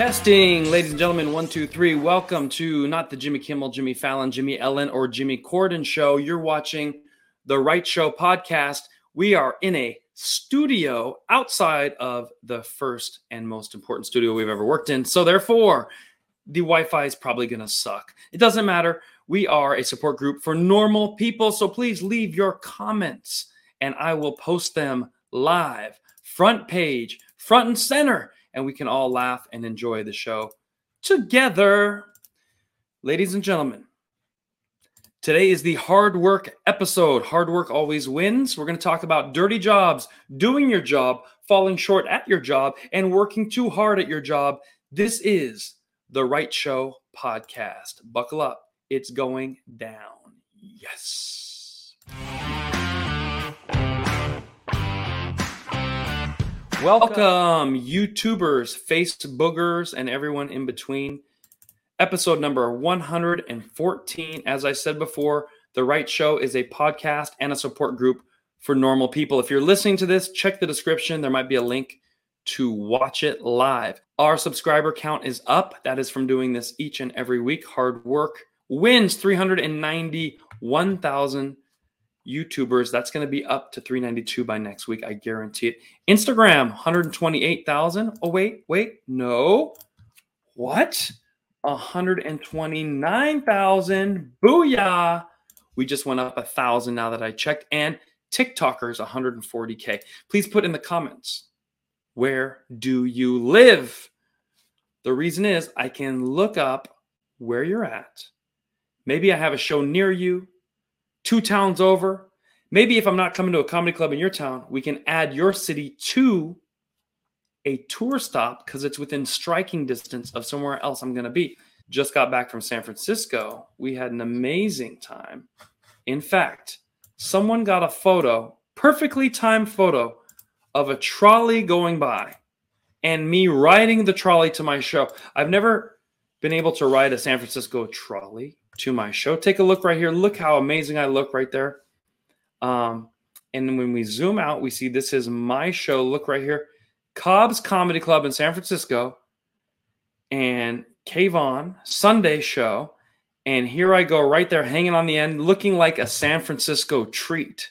Testing, ladies and gentlemen, one, two, three. Welcome to not the Jimmy Kimmel, Jimmy Fallon, Jimmy Ellen, or Jimmy Corden show. You're watching the Right Show podcast. We are in a studio outside of the first and most important studio we've ever worked in. So, therefore, the Wi Fi is probably going to suck. It doesn't matter. We are a support group for normal people. So, please leave your comments and I will post them live, front page, front and center and we can all laugh and enjoy the show together. Ladies and gentlemen, today is the hard work episode. Hard work always wins. We're going to talk about dirty jobs, doing your job, falling short at your job, and working too hard at your job. This is the Right Show podcast. Buckle up, it's going down. Yes. Welcome, YouTubers, face boogers, and everyone in between. Episode number 114. As I said before, The Right Show is a podcast and a support group for normal people. If you're listening to this, check the description. There might be a link to watch it live. Our subscriber count is up. That is from doing this each and every week. Hard work wins 391,000 YouTubers. That's going to be up to 392 by next week. I guarantee it. Instagram, 128,000. Oh, wait, wait. No. What? 129,000. Booyah. We just went up a thousand now that I checked. And TikTokers, 140K. Please put in the comments where do you live? The reason is I can look up where you're at. Maybe I have a show near you two towns over. Maybe if I'm not coming to a comedy club in your town, we can add your city to a tour stop because it's within striking distance of somewhere else I'm going to be. Just got back from San Francisco. We had an amazing time. In fact, someone got a photo, perfectly timed photo of a trolley going by and me riding the trolley to my show. I've never been able to ride a San Francisco trolley to my show. Take a look right here. Look how amazing I look right there. Um, and when we zoom out, we see this is my show. Look right here Cobb's Comedy Club in San Francisco and K-von Sunday show. And here I go right there, hanging on the end, looking like a San Francisco treat.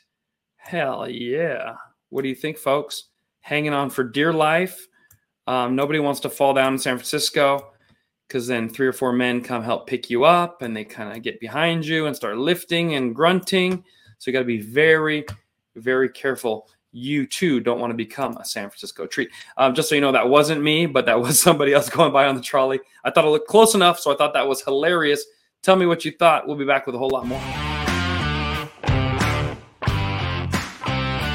Hell yeah. What do you think, folks? Hanging on for dear life. Um, nobody wants to fall down in San Francisco because then three or four men come help pick you up and they kind of get behind you and start lifting and grunting. So you got to be very, very careful. You too don't want to become a San Francisco treat. Um, just so you know, that wasn't me, but that was somebody else going by on the trolley. I thought it looked close enough, so I thought that was hilarious. Tell me what you thought. We'll be back with a whole lot more.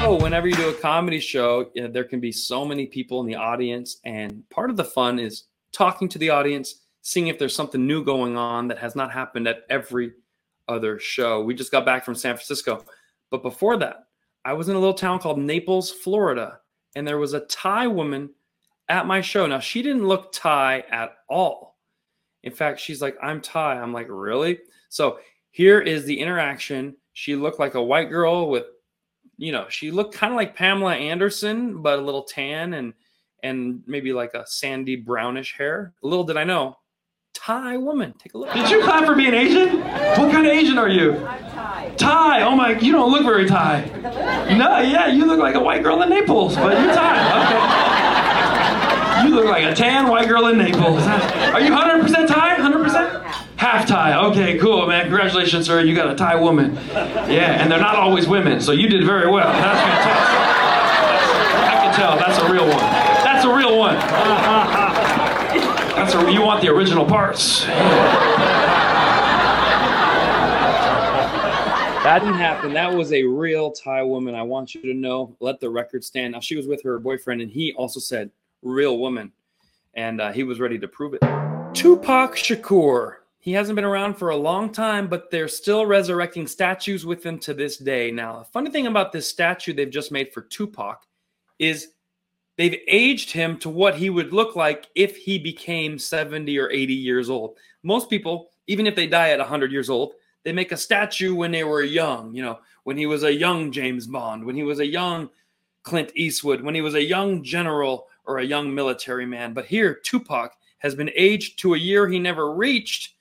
Oh, whenever you do a comedy show, you know, there can be so many people in the audience, and part of the fun is talking to the audience seeing if there's something new going on that has not happened at every other show. We just got back from San Francisco. But before that, I was in a little town called Naples, Florida, and there was a Thai woman at my show. Now, she didn't look Thai at all. In fact, she's like, I'm Thai. I'm like, really? So here is the interaction. She looked like a white girl with, you know, she looked kind of like Pamela Anderson, but a little tan and and maybe like a sandy brownish hair. Little did I know, Thai woman. Take a look. Did you clap for being Asian? What kind of Asian are you? I'm Thai. Thai. Oh my, you don't look very Thai. No, yeah, you look like a white girl in Naples, but you're Thai. Okay. You look like a tan white girl in Naples. Are you 100% Thai? 100%? Half Thai. Okay, cool, man. Congratulations, sir. You got a Thai woman. Yeah, and they're not always women, so you did very well. That's fantastic. I can tell. That's a real one. That's a real one. That's a, you want the original parts. That didn't happen. That was a real Thai woman. I want you to know. Let the record stand. Now she was with her boyfriend, and he also said "real woman," and uh, he was ready to prove it. Tupac Shakur. He hasn't been around for a long time, but they're still resurrecting statues with him to this day. Now, the funny thing about this statue they've just made for Tupac is they've aged him to what he would look like if he became 70 or 80 years old. Most people, even if they die at 100 years old, they make a statue when they were young, you know, when he was a young James Bond, when he was a young Clint Eastwood, when he was a young general or a young military man. But here, Tupac has been aged to a year he never reached.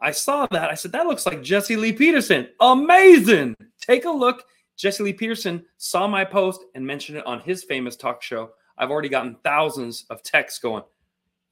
I saw that. I said, that looks like Jesse Lee Peterson. Amazing. Take a look. Jesse Lee Peterson saw my post and mentioned it on his famous talk show. I've already gotten thousands of texts going,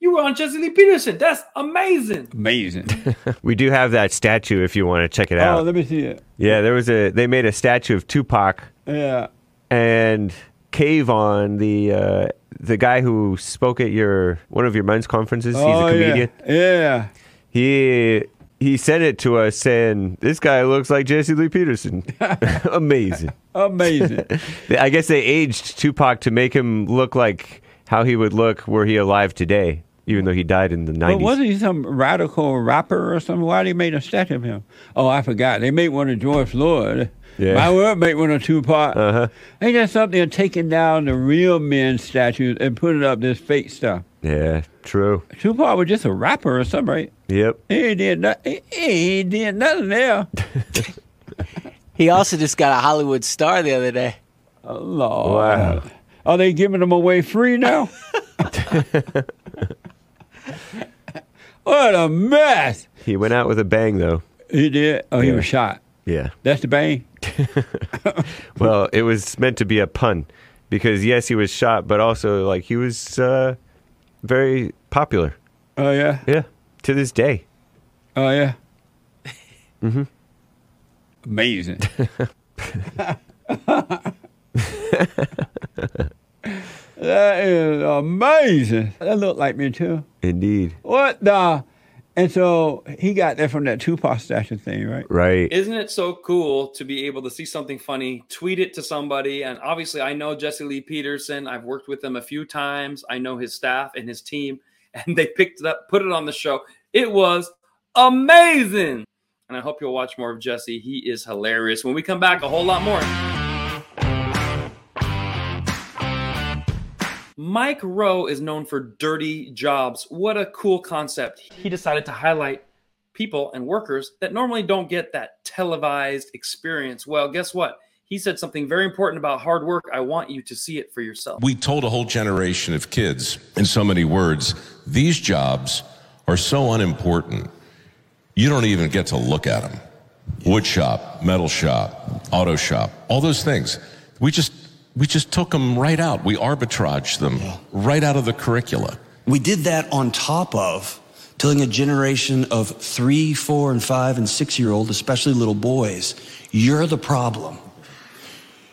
You were on Jesse Lee Peterson. That's amazing. Amazing. We do have that statue if you want to check it oh, out. Oh, let me see it. yeah, there was a they made a statue of Tupac Yeah. and K-von the uh, the guy who spoke at your one of your men's conferences. He's oh, a comedian. Yeah. yeah. He he sent it to us saying this guy looks like Jesse Lee Peterson. Amazing. Amazing. I guess they aged Tupac to make him look like how he would look were he alive today, even though he died in the but nineties. wasn't he some radical rapper or something? Why they made a statue of him? Oh, I forgot. They made one of George Floyd. Yeah. I would make one of Tupac. Uh-huh. Ain't that something of taking down the real men statues and putting up this fake stuff? Yeah, true. Tupac was just a rapper or something, right? Yep. He ain't did nothing. He ain't did nothing there. He also just got a Hollywood star the other day. Oh, Lord. Wow. Are they giving them away free now? what a mess. He went out with a bang though. He did. Oh, he was shot. Yeah. That's the bang. Well, it was meant to be a pun because yes, he was shot, but also like he was uh, very popular. Oh yeah. Yeah, to this day. Oh yeah. mm-hmm. Amazing. that is amazing. That looked like me too. Indeed. What the? And so he got that from that Tupac statue thing, right? Right. Isn't it so cool to be able to see something funny, tweet it to somebody? And obviously, I know Jesse Lee Peterson. I've worked with him a few times. I know his staff and his team, and they picked it up, put it on the show. It was amazing. And I hope you'll watch more of Jesse. He is hilarious. When we come back, a whole lot more. Mike Rowe is known for dirty jobs. What a cool concept. He decided to highlight people and workers that normally don't get that televised experience. Well, guess what? He said something very important about hard work. I want you to see it for yourself. We told a whole generation of kids in so many words, these jobs are so unimportant. You don't even get to look at them. Wood shop, metal shop, auto shop, all those things. We just we just took them right out. We arbitraged them right out of the curricula. We did that on top of telling a generation of three, four, and five, and six year old, especially little boys, you're the problem.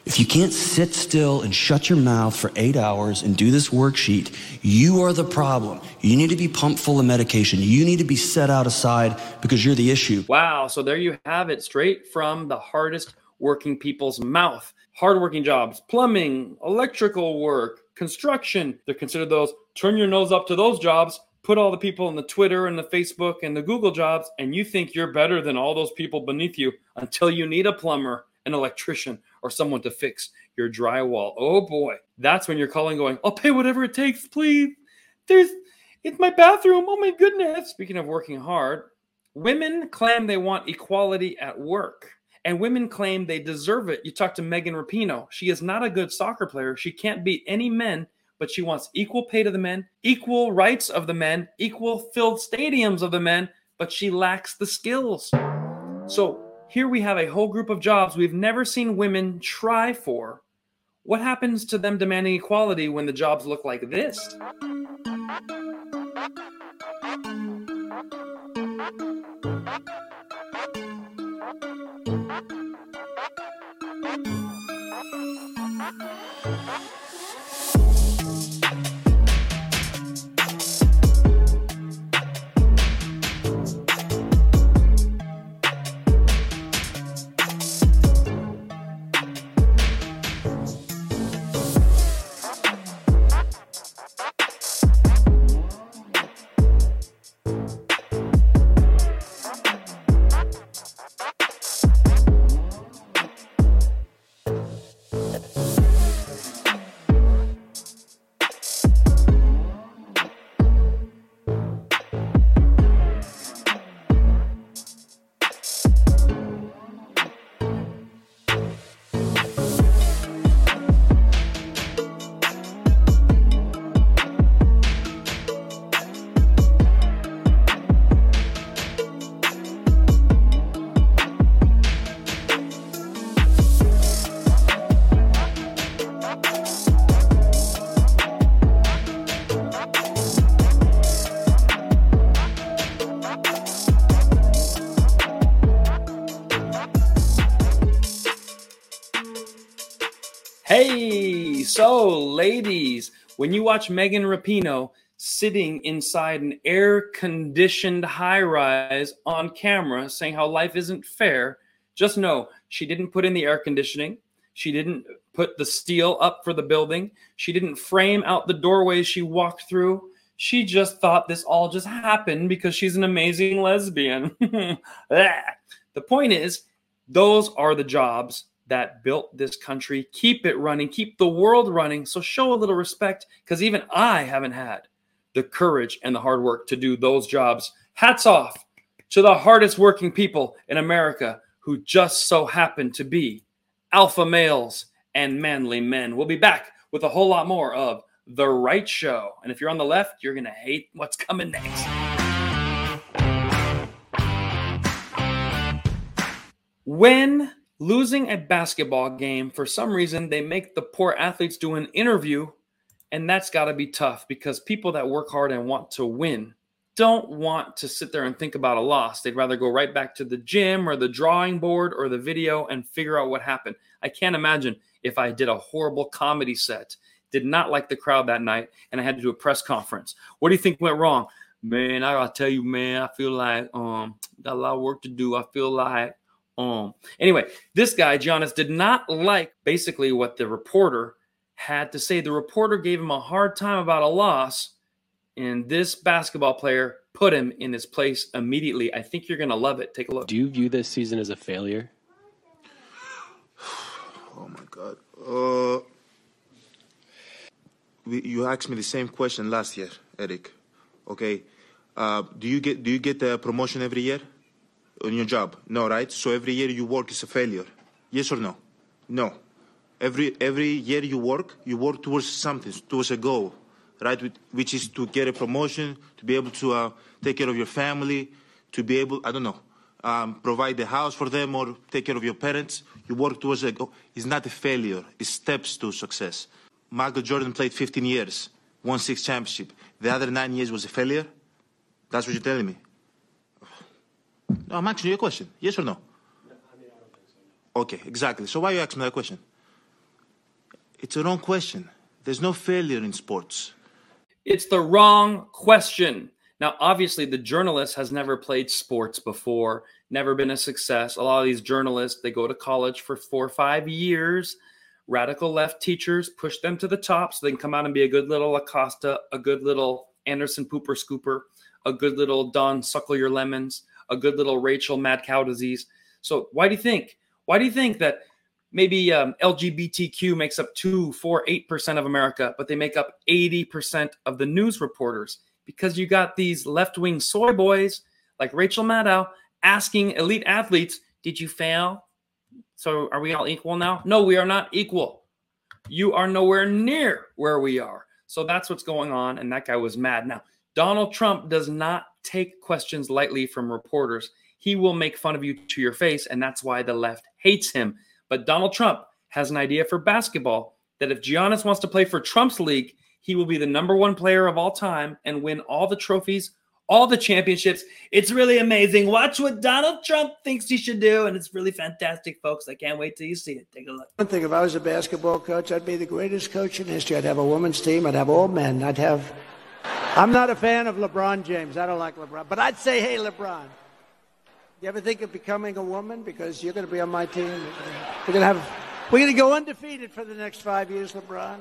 If you can't sit still and shut your mouth for eight hours and do this worksheet, you are the problem. You need to be pumped full of medication. You need to be set out aside because you're the issue. Wow. So there you have it, straight from the hardest working people's mouth. Hardworking jobs, plumbing, electrical work, construction. They're considered those. Turn your nose up to those jobs. Put all the people in the Twitter and the Facebook and the Google jobs, and you think you're better than all those people beneath you until you need a plumber, an electrician, or someone to fix your drywall. Oh boy. That's when you're calling, going, I'll pay whatever it takes, please. There's, it's my bathroom. Oh my goodness. Speaking of working hard, women claim they want equality at work and women claim they deserve it. You talk to Megan Rapinoe. She is not a good soccer player. She can't beat any men, but she wants equal pay to the men, equal rights of the men, equal filled stadiums of the men, but she lacks the skills. So here we have a whole group of jobs we've never seen women try for. What happens to them demanding equality when the jobs look like this? When you watch Megan Rapinoe sitting inside an air conditioned high rise on camera saying how life isn't fair, just know she didn't put in the air conditioning. She didn't put the steel up for the building. She didn't frame out the doorways she walked through. She just thought this all just happened because she's an amazing lesbian. the point is, those are the jobs that built this country. Keep it running, keep the world running. So show a little respect because even I haven't had the courage and the hard work to do those jobs. Hats off to the hardest working people in America who just so happen to be alpha males and manly men. We'll be back with a whole lot more of The Right Show. And if you're on the left, you're going to hate what's coming next. When losing a basketball game, for some reason, they make the poor athletes do an interview, and that's got to be tough because people that work hard and want to win don't want to sit there and think about a loss. They'd rather go right back to the gym or the drawing board or the video and figure out what happened. I can't imagine if I did a horrible comedy set, did not like the crowd that night, and I had to do a press conference. What do you think went wrong? Man, I gotta tell you, man, I feel like um got a lot of work to do. I feel like um anyway, this guy, Giannis, did not like basically what the reporter had to say. The reporter gave him a hard time about a loss, and this basketball player put him in his place immediately. I think you're gonna love it. Take a look. Do you view this season as a failure? Oh my God. Uh, you asked me the same question last year, Eric. Okay. Uh, do you get do you get a promotion every year on your job? No, right? So every year you work is a failure. Yes or no? No. Every every year you work, you work towards something, towards a goal, right? Which is to get a promotion, to be able to uh, take care of your family, to be able, I don't know, um, provide the house for them or take care of your parents. You work towards a goal. It's not a failure. It's steps to success. Michael Jordan played 15 years, won six championship. The other nine years was a failure. That's what you're telling me. No, I'm asking you a question. Yes or no? Okay, exactly. So why are you asking me that question? It's a wrong question. There's no failure in sports. It's the wrong question. Now, obviously, the journalist has never played sports before, never been a success. A lot of these journalists, they go to college for four or five years. Radical left teachers push them to the top so they can come out and be a good little Acosta, a good little Anderson Pooper Scooper, a good little Don Suckle Your Lemons, a good little Rachel Mad Cow Disease. So, why do you think? Why do you think that maybe um, LGBTQ makes up two, four, eight percent of America, but they make up 80% of the news reporters? because you got these left wing soy boys like Rachel Maddow asking elite athletes, Did you fail? So are we all equal now? No, we are not equal. You are nowhere near where we are. So that's what's going on. And that guy was mad. Now, Donald Trump does not take questions lightly from reporters. He will make fun of you to your face. And that's why the left hates him. But Donald Trump has an idea for basketball that if Giannis wants to play for Trump's league, he will be the number one player of all time and win all the trophies, all the championships. It's really amazing. Watch what Donald Trump thinks he should do, and it's really fantastic, folks. I can't wait till you see it. Take a look. One thing, if I was a basketball coach, I'd be the greatest coach in history. I'd have a women's team. I'd have all men. I'd have. I'm not a fan of LeBron James. I don't like LeBron, but I'd say, hey, LeBron. You ever think of becoming a woman because you're going to be on my team? We're going to have. We're going to go undefeated for the next five years, LeBron.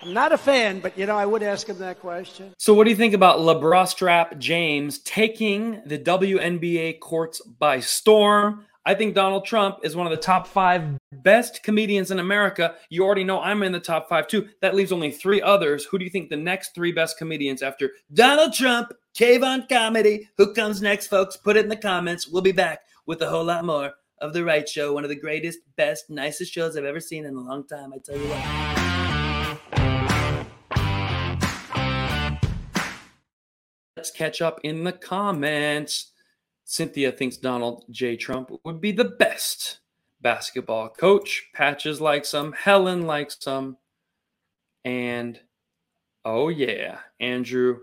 I'm not a fan, but you know, I would ask him that question. So, what do you think about LeBron Strap James taking the WNBA courts by storm? I think Donald Trump is one of the top five best comedians in America. You already know I'm in the top five too. That leaves only three others. Who do you think the next three best comedians after Donald Trump, K-von Comedy? Who comes next, folks? Put it in the comments. We'll be back with a whole lot more of The Right Show, one of the greatest, best, nicest shows I've ever seen in a long time. I tell you what. Let's catch up in the comments. Cynthia thinks Donald J. Trump would be the best basketball coach. Patches likes him. Helen likes him. And oh, yeah, Andrew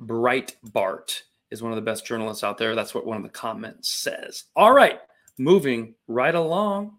Breitbart is one of the best journalists out there. That's what one of the comments says. All right, moving right along.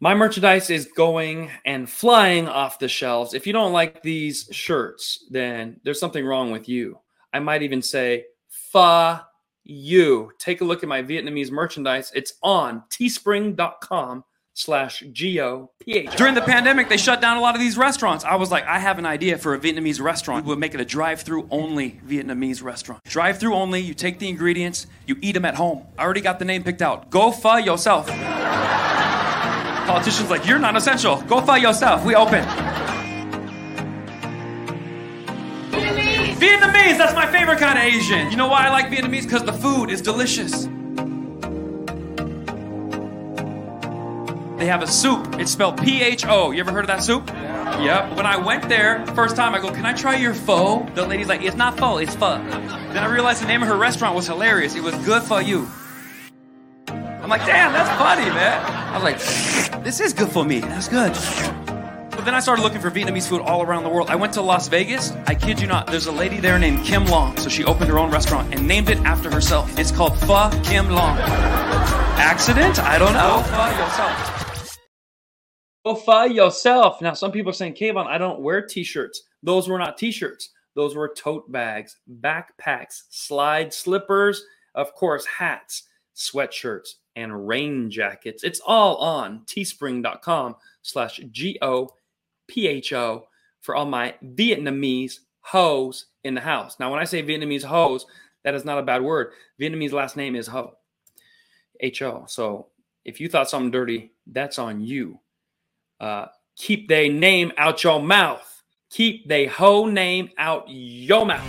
My merchandise is going and flying off the shelves. If you don't like these shirts, then there's something wrong with you. I might even say, fa you. Take a look at my Vietnamese merchandise. It's on teespring.com slash G-O-P-H. During the pandemic, they shut down a lot of these restaurants. I was like, I have an idea for a Vietnamese restaurant. We'll make it a drive-through only Vietnamese restaurant. Drive-through only, you take the ingredients, you eat them at home. I already got the name picked out. Go pho yourself. Politicians like, you're not essential. Go pho yourself. We open. Vietnamese, that's my favorite kind of Asian. You know why I like Vietnamese? Because the food is delicious. They have a soup. It's spelled P H O. You ever heard of that soup? Yep. When I went there, first time, I go, Can I try your pho? The lady's like, It's not pho, it's pho. Then I realized the name of her restaurant was hilarious. It was good for you. I'm like, Damn, that's funny, man. I was like, This is good for me. That's good. But then I started looking for Vietnamese food all around the world. I went to Las Vegas. I kid you not, there's a lady there named Kim Long. So she opened her own restaurant and named it after herself. It's called Pho Kim Long. Accident? I don't know. Pho yourself. Go fly yourself. Now, some people are saying, K-von, I don't wear t-shirts. Those were not t-shirts. Those were tote bags, backpacks, slide slippers, of course, hats, sweatshirts, and rain jackets. It's all on teespring.com slash G-O-P-H-O for all my Vietnamese hoes in the house. Now, when I say Vietnamese hoes, that is not a bad word. Vietnamese last name is Ho. H-O. So if you thought something dirty, that's on you. Uh, keep they name out your mouth. Keep they whole name out your mouth.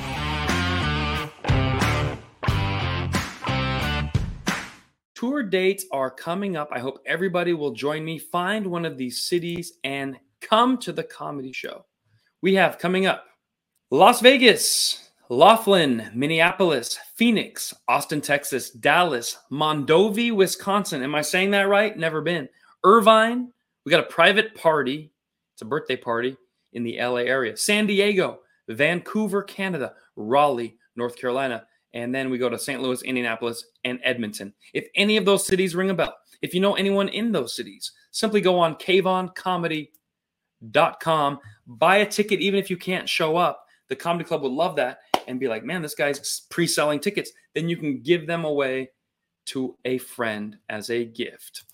Tour dates are coming up. I hope everybody will join me. Find one of these cities and come to the comedy show. We have coming up Las Vegas, Laughlin, Minneapolis, Phoenix, Austin, Texas, Dallas, Mondovi, Wisconsin. Am I saying that right? Never been. Irvine, we got a private party. It's a birthday party in the LA area. San Diego, Vancouver, Canada, Raleigh, North Carolina, and then we go to St. Louis, Indianapolis, and Edmonton. If any of those cities ring a bell, if you know anyone in those cities, simply go on kvoncomedy.com, buy a ticket, even if you can't show up. The comedy club would love that and be like, man, this guy's pre selling tickets. Then you can give them away to a friend as a gift.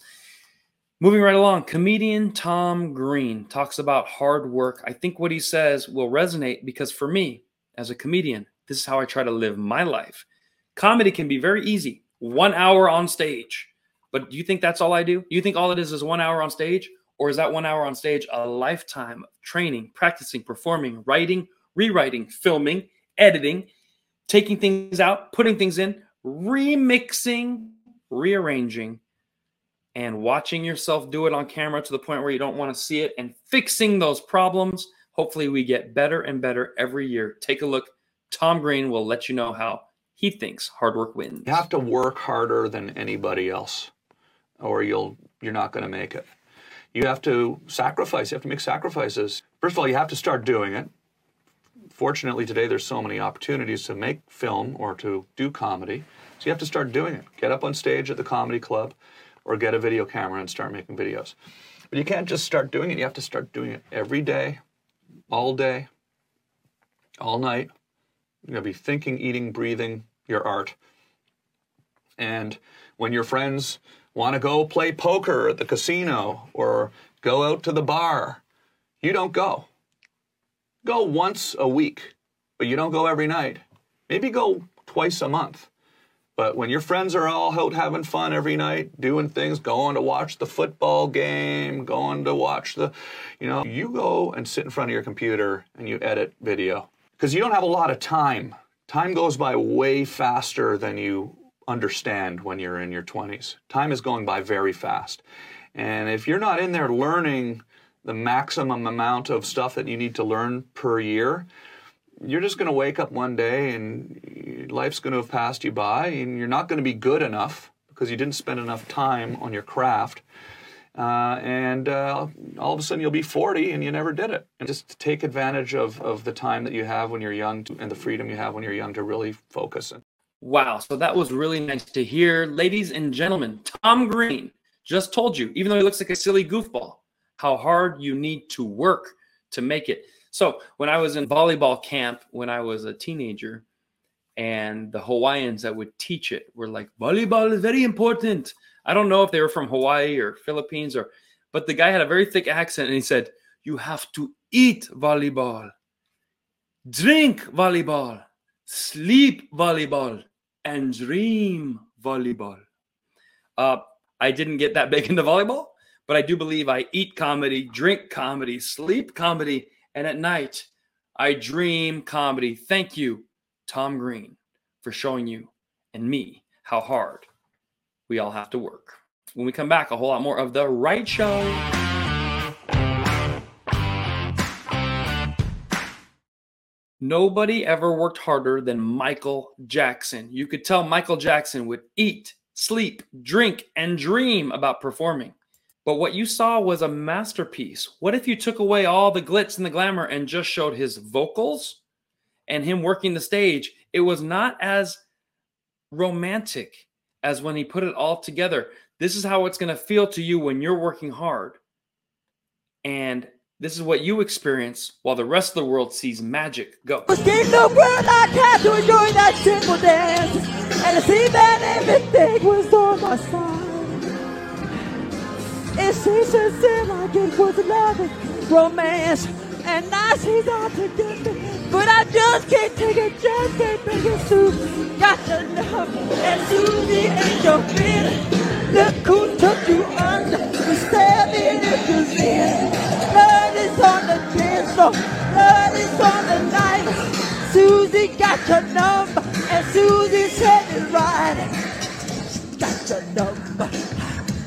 Moving right along, comedian Tom Green talks about hard work. I think what he says will resonate because for me, as a comedian, this is how I try to live my life. Comedy can be very easy, one hour on stage. But do you think that's all I do? Do you think all it is is one hour on stage? Or is that one hour on stage a lifetime of training, practicing, performing, writing, rewriting, filming, editing, taking things out, putting things in, remixing, rearranging, and watching yourself do it on camera to the point where you don't want to see it and fixing those problems. Hopefully, we get better and better every year. Take a look. Tom Green will let you know how he thinks hard work wins. You have to work harder than anybody else, or you'll you're not going to make it. You have to sacrifice. You have to make sacrifices. First of all, you have to start doing it. Fortunately, today there's so many opportunities to make film or to do comedy. So you have to start doing it. Get up on stage at the comedy club or get a video camera and start making videos. But you can't just start doing it. You have to start doing it every day, all day, all night. You're going to be thinking, eating, breathing your art. And when your friends want to go play poker at the casino or go out to the bar, you don't go. Go once a week, but you don't go every night. Maybe go twice a month. But when your friends are all out having fun every night, doing things, going to watch the football game, going to watch the, you know, you go and sit in front of your computer and you edit video. Because you don't have a lot of time. Time goes by way faster than you understand when you're in your 20s. Time is going by very fast. And if you're not in there learning the maximum amount of stuff that you need to learn per year, you're just going to wake up one day and life's going to have passed you by and you're not going to be good enough because you didn't spend enough time on your craft. Uh, and uh, all of a sudden you'll be 40 and you never did it. And just take advantage of, of the time that you have when you're young to, and the freedom you have when you're young to really focus. Wow. So that was really nice to hear. Ladies and gentlemen, Tom Green, Just told you, even though he looks like a silly goofball, how hard you need to work to make it. So when I was in volleyball camp when I was a teenager, and the Hawaiians that would teach it were like, volleyball is very important. I don't know if they were from Hawaii or Philippines or, but the guy had a very thick accent and he said, You have to eat volleyball, drink volleyball, sleep volleyball, and dream volleyball. Uh, I didn't get that big into volleyball, but I do believe I eat comedy, drink comedy, sleep comedy, and at night I dream comedy. Thank you, Tom Green, for showing you and me how hard we all have to work. When we come back, a whole lot more of The Right Show. Nobody ever worked harder than Michael Jackson. You could tell Michael Jackson would eat, sleep, drink, and dream about performing. But what you saw was a masterpiece. What if you took away all the glitz and the glamour and just showed his vocals and him working the stage? It was not as romantic as when he put it all together. This is how it's going to feel to you when you're working hard. And this is what you experience while the rest of the world sees magic go. To enjoy that simple dance and to see that everything was on my side. It seems like it was love, romance, and now she's all together. But I just can't take it, just can't it. Sue got love, and. Look who took you under. Is on the dance floor, blood is on the night. Susie got your number, and Susie said it right. Got your number.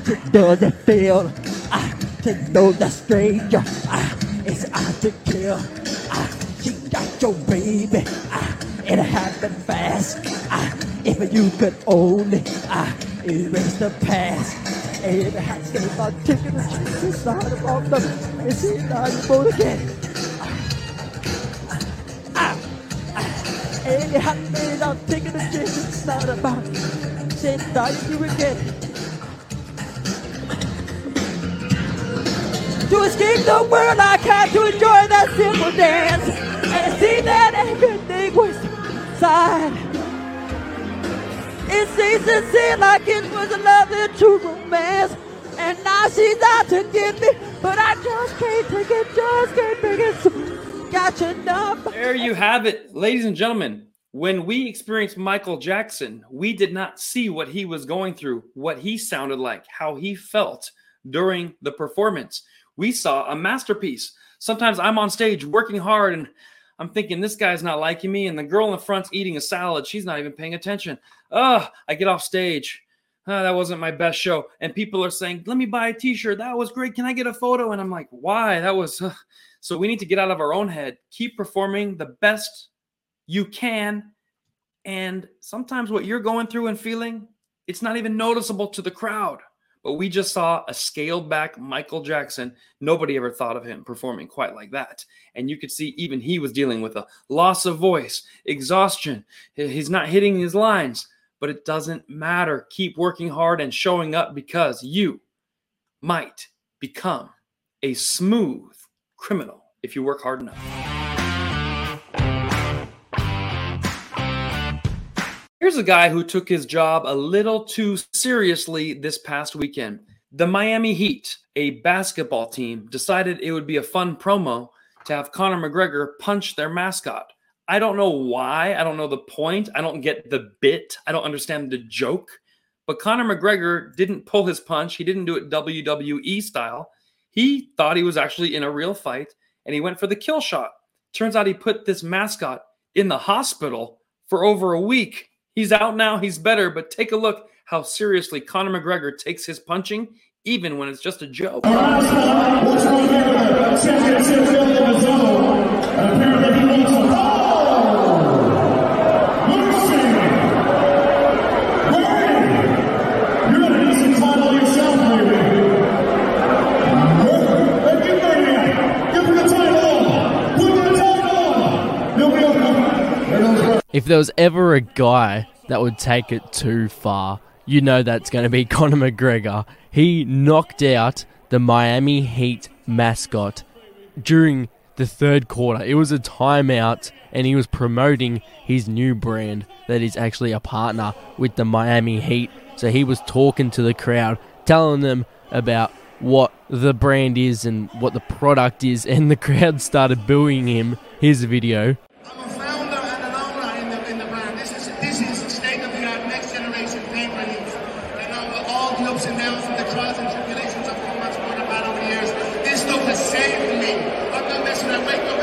To know the feel, ah, to know the stranger, ah, it's out to kill. Ah, she got your baby, ah, it happened fast. Ah, if you could only erase the past. And it has to about taking the chance inside of all them see how you both again. And it has to be taking the chance inside about seeing how you do again. To escape the world I can to enjoy that simple dance and see that everything was side. It seems like it was a lovely true romance. And now she's out to get me, but I just can't take it, just can't take it. Got your number. There you have it, ladies and gentlemen. When we experienced Michael Jackson, we did not see what he was going through, what he sounded like, how he felt during the performance. We saw a masterpiece. Sometimes I'm on stage working hard and I'm thinking this guy's not liking me, and the girl in the front's eating a salad. She's not even paying attention. Oh, I get off stage. "Ah, that wasn't my best show. And people are saying, let me buy a t shirt. That was great. Can I get a photo? And I'm like, why? That was. uh." So we need to get out of our own head, keep performing the best you can. And sometimes what you're going through and feeling, it's not even noticeable to the crowd. But we just saw a scaled back Michael Jackson. Nobody ever thought of him performing quite like that. And you could see even he was dealing with a loss of voice, exhaustion. He's not hitting his lines, but it doesn't matter. Keep working hard and showing up because you might become a smooth criminal if you work hard enough. Here's a guy who took his job a little too seriously this past weekend. The Miami Heat, a basketball team, decided it would be a fun promo to have Conor McGregor punch their mascot. I don't know why. I don't know the point. I don't get the bit. I don't understand the joke. But Conor McGregor didn't pull his punch. He didn't do it WWE style. He thought he was actually in a real fight and he went for the kill shot. Turns out he put this mascot in the hospital for over a week. He's out now, he's better, but take a look how seriously Conor McGregor takes his punching, even when it's just a joke. If there was ever a guy that would take it too far, you know that's going to be Conor McGregor. He knocked out the Miami Heat mascot during the third quarter. It was a timeout, and he was promoting his new brand that is actually a partner with the Miami Heat. So he was talking to the crowd, telling them about what the brand is and what the product is, and the crowd started booing him. Here's a video. And all the ups and downs and the trials and tribulations over the years, this stuff has saved me. I'm not messing. Wake up.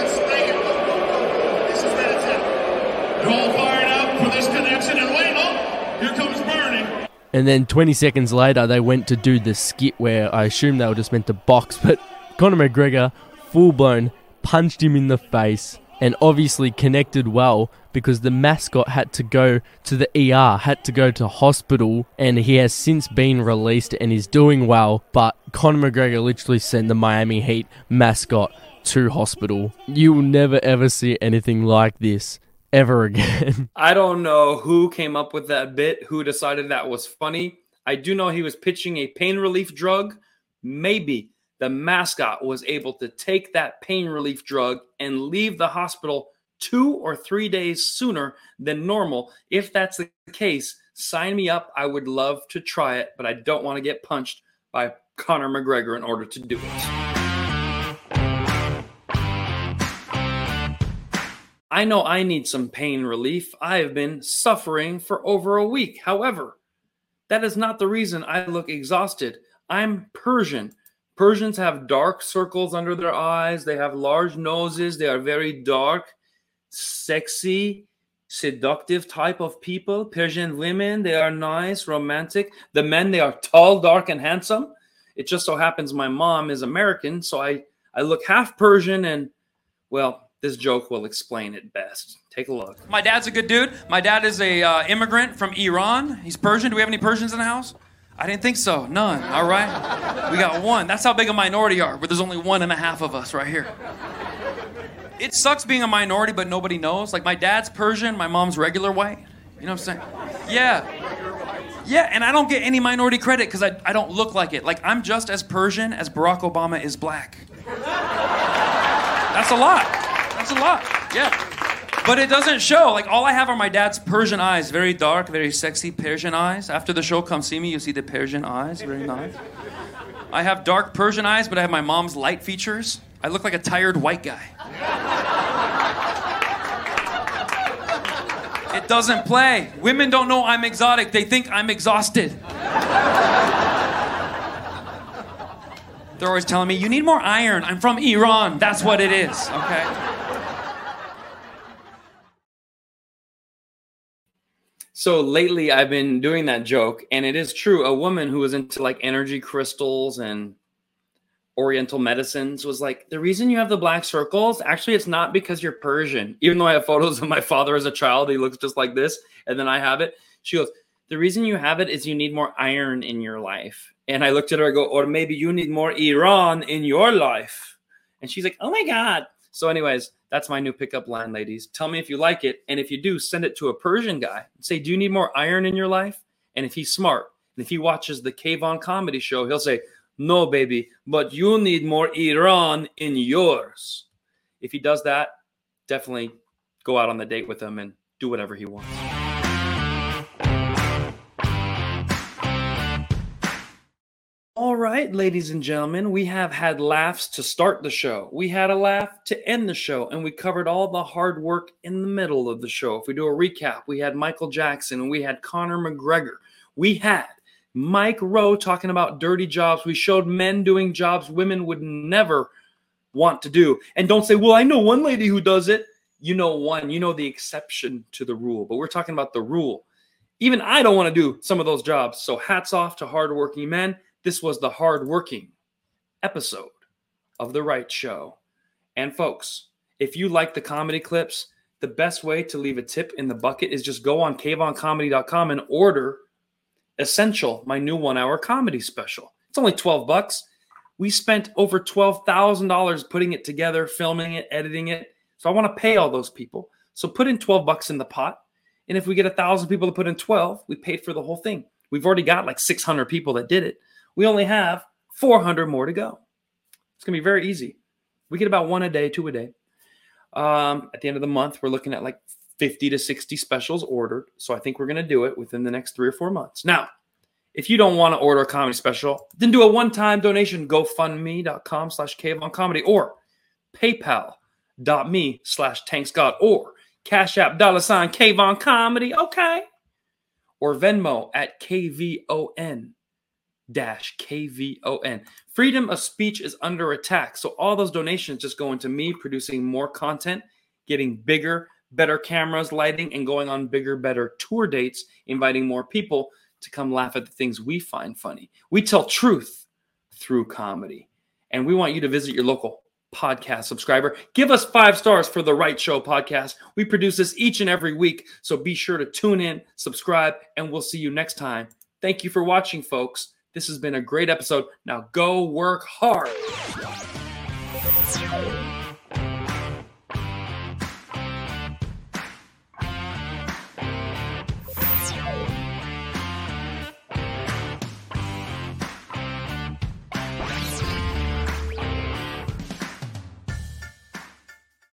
This is where it's at. You're all fired up for this connection, and wait, oh, here comes burning. And then 20 seconds later, they went to do the skit where I assume they were just meant to box, but Conor McGregor, full blown, punched him in the face and obviously connected well because the mascot had to go to the ER, had to go to hospital, and he has since been released and is doing well. But Conor McGregor literally sent the Miami Heat mascot to hospital. You will never ever see anything like this ever again. I don't know who came up with that bit, who decided that was funny. I do know he was pitching a pain relief drug. Maybe the mascot was able to take that pain relief drug and leave the hospital two or three days sooner than normal. If that's the case, sign me up. I would love to try it, but I don't want to get punched by Conor McGregor in order to do it. I know I need some pain relief. I have been suffering for over a week. However, that is not the reason I look exhausted. I'm Persian. Persians have dark circles under their eyes. They have large noses. They are very dark, sexy, seductive type of people. Persian women, they are nice, romantic. The men, they are tall, dark, and handsome. It just so happens my mom is American, so I I look half Persian and well, this joke will explain it best. Take a look. My dad's a good dude. My dad is a uh, immigrant from Iran. He's Persian. Do we have any Persians in the house? I didn't think so. None. All right. We got one. That's how big a minority are, but there's only one and a half of us right here. It sucks being a minority, but nobody knows. Like my dad's Persian, my mom's regular white. You know what I'm saying? Yeah. Yeah, and I don't get any minority credit because I, I don't look like it. Like I'm just as Persian as Barack Obama is black. That's a lot. That's a lot. Yeah. But it doesn't show. Like all I have are my dad's Persian eyes, very dark, very sexy Persian eyes. After the show, come see me. You see the Persian eyes, very nice. I have dark Persian eyes, but I have my mom's light features. I look like a tired white guy. It doesn't play. Women don't know I'm exotic. They think I'm exhausted. They're always telling me, you need more iron. I'm from Iran. That's what it is, okay? So lately, I've been doing that joke, and it is true. A woman who was into like energy crystals and Oriental medicines was like, the reason you have the black circles, actually, it's not because you're Persian. Even though I have photos of my father as a child, he looks just like this, and then I have it. She goes, the reason you have it is you need more iron in your life. And I looked at her, I go, or maybe you need more Iran in your life. And she's like, oh my God. So, anyways, that's my new pickup line, ladies. Tell me if you like it. And if you do, send it to a Persian guy. Say, Do you need more iron in your life? And if he's smart, and if he watches the K-von comedy show, he'll say, No, baby, but you need more Iran in yours. If he does that, definitely go out on the date with him and do whatever he wants. All right, ladies and gentlemen, we have had laughs to start the show. We had a laugh to end the show, and we covered all the hard work in the middle of the show. If we do a recap, we had Michael Jackson and we had Conor McGregor. We had Mike Rowe talking about dirty jobs. We showed men doing jobs women would never want to do. And don't say, well, I know one lady who does it. You know one, you know the exception to the rule, but we're talking about the rule. Even I don't want to do some of those jobs. So hats off to hardworking men. This was the hardworking episode of The Right Show. And folks, if you like the comedy clips, the best way to leave a tip in the bucket is just go on kvoncomedy.com and order Essential, my new one hour comedy special. It's only 12 bucks. We spent over $12,000 putting it together, filming it, editing it. So I want to pay all those people. So put in 12 bucks in the pot. And if we get a thousand people to put in 12, we paid for the whole thing. We've already got like 600 people that did it. We only have 400 more to go. It's going to be very easy. We get about one a day, two a day. Um, at the end of the month, we're looking at like 50 to 60 specials ordered. So I think we're going to do it within the next three or four months. Now, if you don't want to order a comedy special, then do a one-time donation, gofundme.com slash comedy or paypal.me slash tanksgod or cash app dollar sign K-von comedy. Okay. Or Venmo at KVON dash KVON. Freedom of speech is under attack. So all those donations just go into me producing more content, getting bigger, better cameras, lighting, and going on bigger, better tour dates, inviting more people to come laugh at the things we find funny. We tell truth through comedy. And we want you to visit your local podcast subscriber. Give us five stars for the Right Show podcast. We produce this each and every week. So be sure to tune in, subscribe, and we'll see you next time. Thank you for watching, folks. This has been a great episode. Now go work hard.